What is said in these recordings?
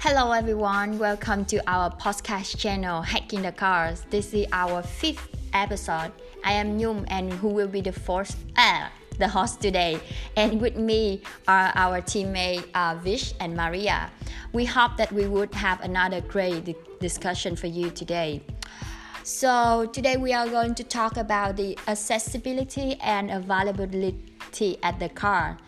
Hello everyone, welcome to our podcast channel Hacking the Karls. This is our fifth episode. I am Nhung and who will be the fourth uh, the host today. And with me are our teammate uh, Vish and Maria. We hope that we would have another great discussion for you today. So today we are going to talk about the accessibility and availability at the car.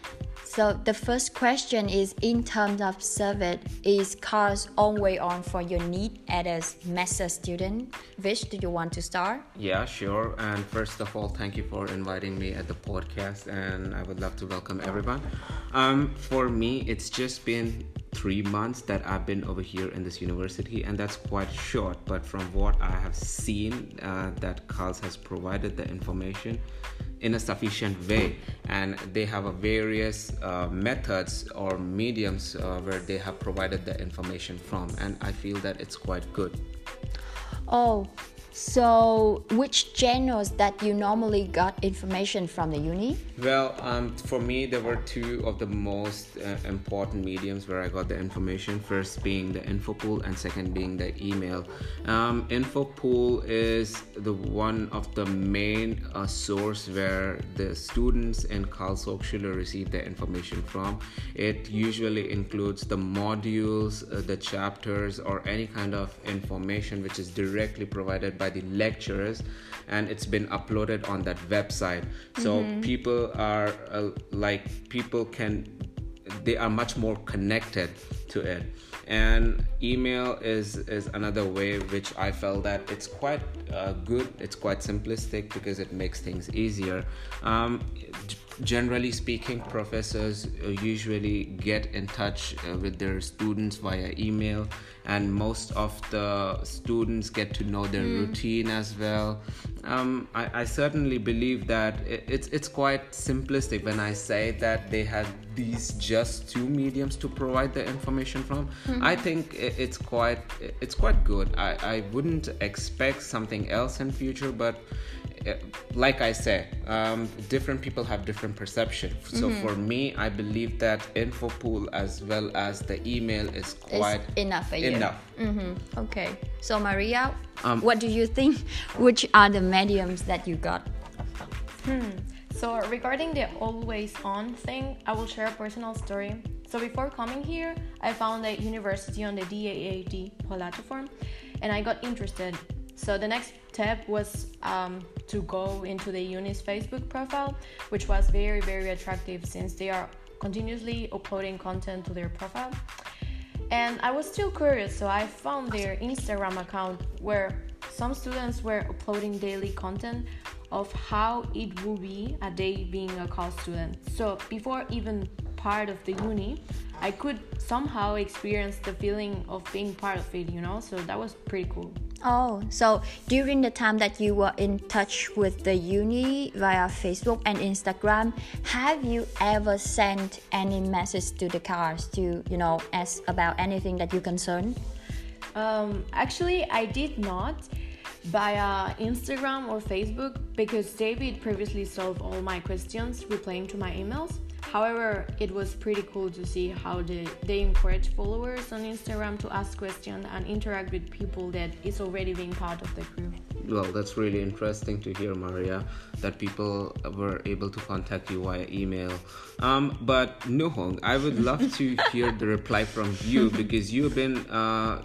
So the first question is in terms of service, is Karls always on for your need as a master student? Vish, do you want to start? Yeah, sure. And first of all, thank you for inviting me at the podcast, and I would love to welcome everyone. Um, for me, it's just been three months that I've been over here in this university, and that's quite short. But from what I have seen, uh, that Karls has provided the information in a sufficient way and they have a various uh, methods or mediums uh, where they have provided the information from and i feel that it's quite good oh so, which channels that you normally got information from the uni? Well, um, for me, there were two of the most uh, important mediums where I got the information. First being the info pool, and second being the email. Um, Infopool is the one of the main uh, source where the students in Karls Hochschule receive their information from. It usually includes the modules, uh, the chapters, or any kind of information which is directly provided by by the lecturers and it's been uploaded on that website. So mm-hmm. people are uh, like people can they are much more connected to it. And email is is another way which i felt that it's quite uh, good it's quite simplistic because it makes things easier. Um, generally speaking professors uh, usually get in touch uh, with their students via email and most of the students get to know their mm. routine as well um, I, I, certainly believe that it, it's it's quite simplistic when I say that they have these just two mediums to provide the information from. Mm-hmm. I think it's quite it's quite good. I, I wouldn't expect something else in future, but like I said, um, different people have different perception. So mm-hmm. for me, I believe that info pool as well as the email is quite it's enough. enough. Mm-hmm. Okay. So Maria, um, what do you think? Which are the mediums that you got? Hmm. So regarding the always on thing, I will share a personal story. So before coming here, I found a university on the DAAD platform, and I got interested. So the next step was um, to go into the uni's Facebook profile, which was very very attractive since they are continuously uploading content to their profile. And I was still curious, so I found their Instagram account where some students were uploading daily content of how it will be a day being a college student. So before even part of the uni, I could somehow experience the feeling of being part of it, you know? So that was pretty cool. Oh, so during the time that you were in touch with the uni via Facebook and Instagram, have you ever sent any message to the Karls to, you know, ask about anything that you concern? Um, actually, I did not via Instagram or Facebook because David previously solved all my questions replying to my emails. However, it was pretty cool to see how they, they encourage followers on Instagram to ask questions and interact with people that is already being part of the crew. Well, that's really interesting to hear, Maria, that people were able to contact you via email. Um, but Nhung, I would love to hear the reply from you because you've been uh,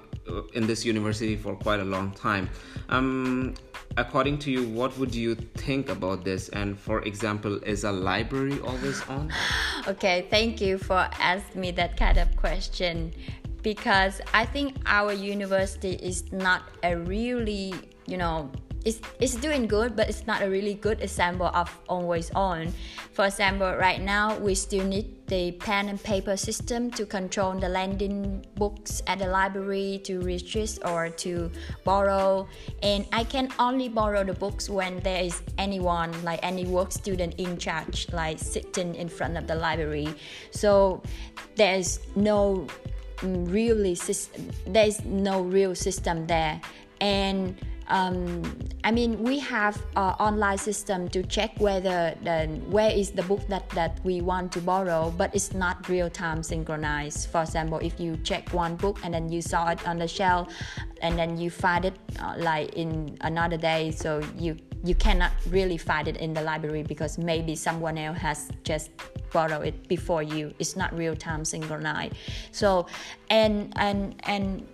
in this university for quite a long time. Um, according to you, what would you think about this? And for example, is a library always on? okay, thank you for asking me that kind of question because I think our university is not a really, you know, it's, it's doing good, but it's not a really good example of always on. For example, right now we still need the pen and paper system to control the lending books at the library to retrieve or to borrow. And I can only borrow the books when there is anyone, like any work student in charge, like sitting in front of the library. So there's no mm, really system, there's no real system there. And um, I mean, we have an online system to check whether the, where is the book that, that we want to borrow, but it's not real time synchronized. For example, if you check one book and then you saw it on the shelf, and then you find it uh, like in another day, so you you cannot really find it in the library because maybe someone else has just borrowed it before you. It's not real time synchronized. So, and and and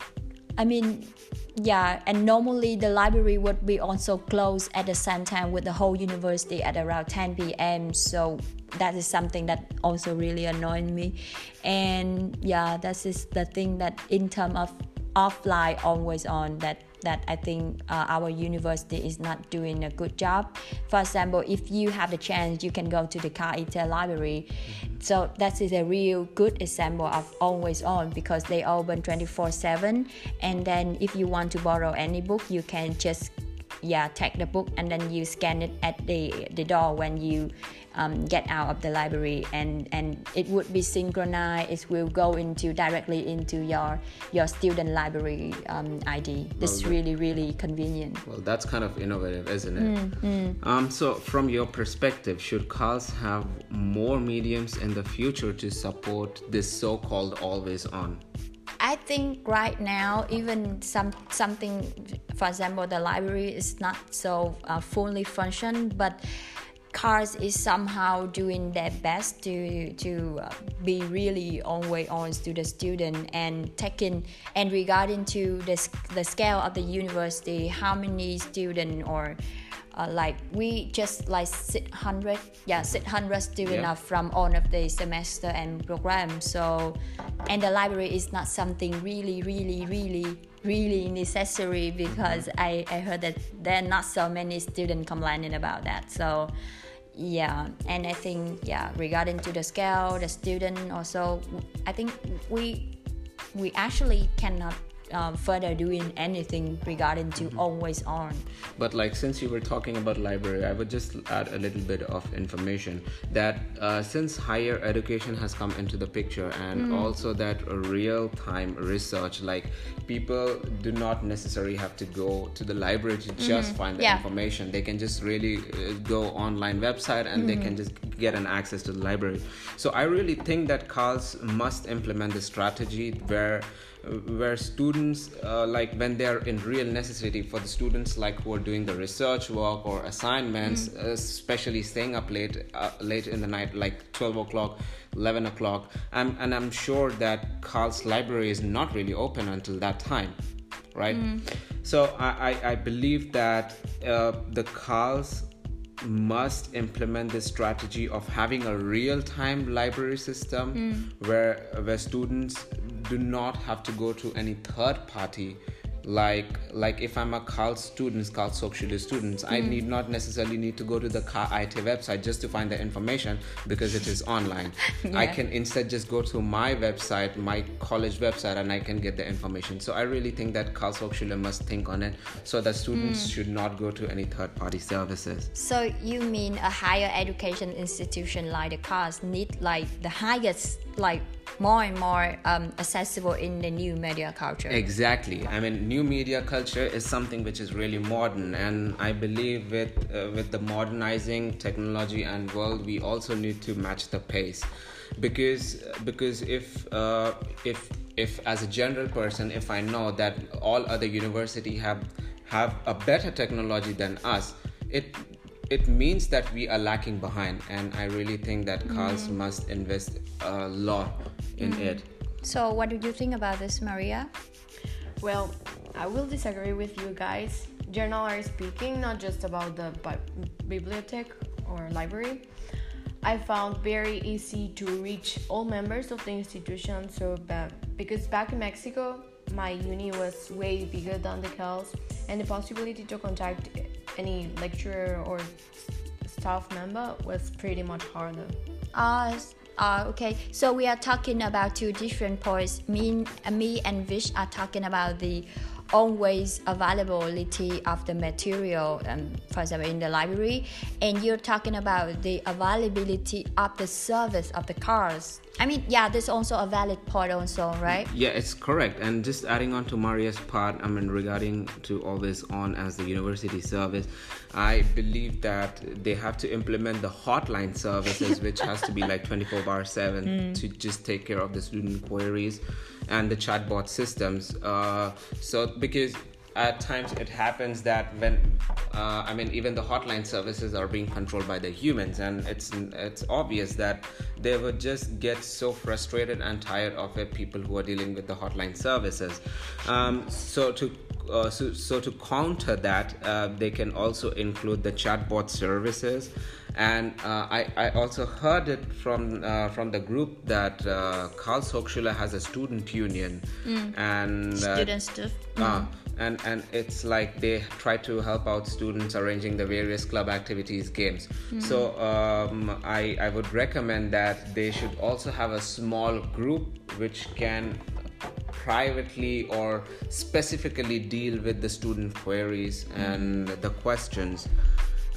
I mean yeah and normally the library would be also closed at the same time with the whole university at around 10 p.m so that is something that also really annoyed me. And yeah that is the thing that in terms of offline always on that that I think uh, our university is not doing a good job. For example, if you have the chance, you can go to the KIT library. Mm-hmm. So that is a real good example of always on because they open 24/7. And then if you want to borrow any book, you can just yeah take the book and then you scan it at the the door when you um, get out of the library and and it would be synchronized it will go into directly into your your student library um, id this is really really convenient. Well that's kind of innovative isn't it? Mm, mm. Um, so from your perspective should Karls have more mediums in the future to support this so-called always on I think right now, even some something, for example, the library is not so uh, fully function, but Karls is somehow doing their best to to uh, be really always on to the student and taking and regarding to the, the scale of the university how many student or uh, like we just like 600 yeah 600 students yeah. from all of the semester and program so and the library is not something really really really really necessary because I, I heard that there are not so many students complaining about that so yeah and i think yeah regarding to the scale the student also i think we we actually cannot um, further doing anything regarding to mm-hmm. always on but like since you were talking about library i would just add a little bit of information that uh, since higher education has come into the picture and mm. also that real time research like people do not necessarily have to go to the library to just mm-hmm. find the yeah. information they can just really uh, go online website and mm-hmm. they can mm-hmm. just get an access to the library so i really think that Karls must implement the strategy where where students uh, like when they're in real necessity for the students like who are doing the research work or assignments mm. especially staying up late uh, late in the night like 12 o'clock 11 o'clock um, and i'm sure that carl's library is not really open until that time right mm. so I, I, I, believe that uh, the carl's must implement this strategy of having a real-time library system mm. where where students do not have to go to any third party like like if i'm a Karls student CALS social students mm. i need not necessarily need to go to the car it website just to find the information because it is online yeah. i can instead just go to my website my college website and i can get the information so i really think that CALS social must think on it so that students mm. should not go to any third party services so you mean a higher education institution like the Karls need like the highest like more and more um, accessible in the new media culture. Exactly. I mean, new media culture is something which is really modern, and I believe with uh, with the modernizing technology and world, we also need to match the pace, because because if uh, if if as a general person, if I know that all other university have have a better technology than us, it it means that we are lacking behind and i really think that Karls mm. must invest a lot in mm. it so what do you think about this maria well i will disagree with you guys generally speaking not just about the bi- bibliothèque or library i found very easy to reach all members of the institution so because back in mexico my uni was way bigger than the Karls and the possibility to contact any lecturer or staff member was pretty much harder. Uh, uh, okay, so we are talking about two different points. Me, me and Vish are talking about the always availability of the material, um, for example, in the library, and you're talking about the availability of the service of the Karls. I mean, yeah, there's also a valid point, also, right? Yeah, it's correct. And just adding on to Maria's part, I mean, regarding to always on as the university service, I believe that they have to implement the hotline services, which has to be like 24 bar 7 mm. to just take care of the student queries and the chatbot systems. Uh, so, because at times it happens that when uh, I mean even the hotline services are being controlled by the humans and it's it's obvious that they would just get so frustrated and tired of it people who are dealing with the hotline services. Um, so to uh, so, so to counter that uh, they can also include the chatbot services and uh, I, I also heard it from uh, from the group that uh, Karlshochschule has a student union mm. and uh, student stuff mm and and it's like they try to help out students arranging the various club activities games mm-hmm. so um, I, I would recommend that they should also have a small group which can privately or specifically deal with the student queries mm-hmm. and the questions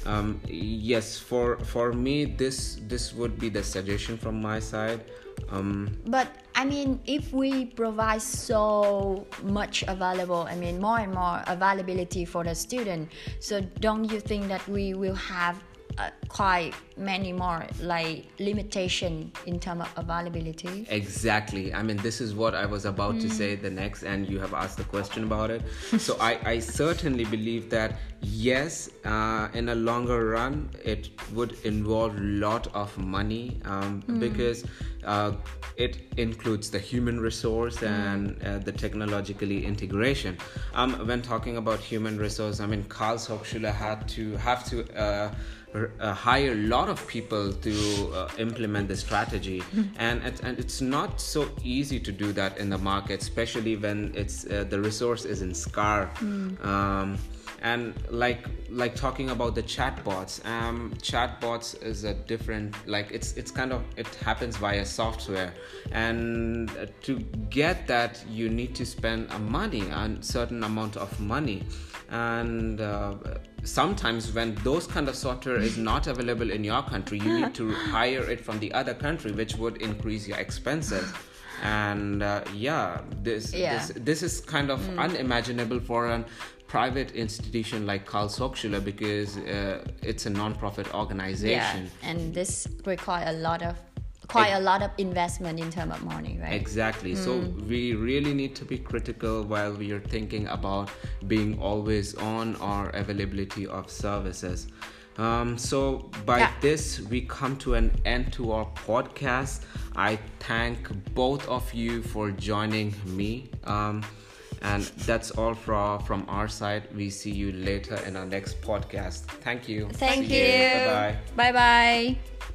um, yes for for me this this would be the suggestion from my side. Um, but I mean, if we provide so much available, I mean, more and more availability for the student, so don't you think that we will have uh, quite many more like limitation in terms of availability exactly i mean this is what i was about mm. to say the next and you have asked the question about it so I, I certainly believe that yes uh, in a longer run it would involve a lot of money um, mm. because uh, it includes the human resource mm. and uh, the technologically integration um, when talking about human resource i mean Karlshochschule had to have to uh, hire a lot of people to uh, implement the strategy mm-hmm. and, it, and it's not so easy to do that in the market especially when it's uh, the resource is in scar mm. um, and like like talking about the chatbots um, chatbots is a different like it's it's kind of it happens via software and to get that you need to spend a money a certain amount of money and uh, sometimes when those kind of software is not available in your country you need to hire it from the other country which would increase your expenses and uh, yeah this, yeah. this this is kind of mm. unimaginable for a private institution like Karlshochschule because uh, it's a non-profit organization yeah, and this require a lot of quite a lot of investment in terms of money, right? Exactly. Mm. So we really need to be critical while we are thinking about being always on our availability of services. Um, so by yeah. this we come to an end to our podcast. I thank both of you for joining me. Um, and that's all from from our side. We see you later in our next podcast. Thank you. Thank see you. you. Bye bye. Bye bye.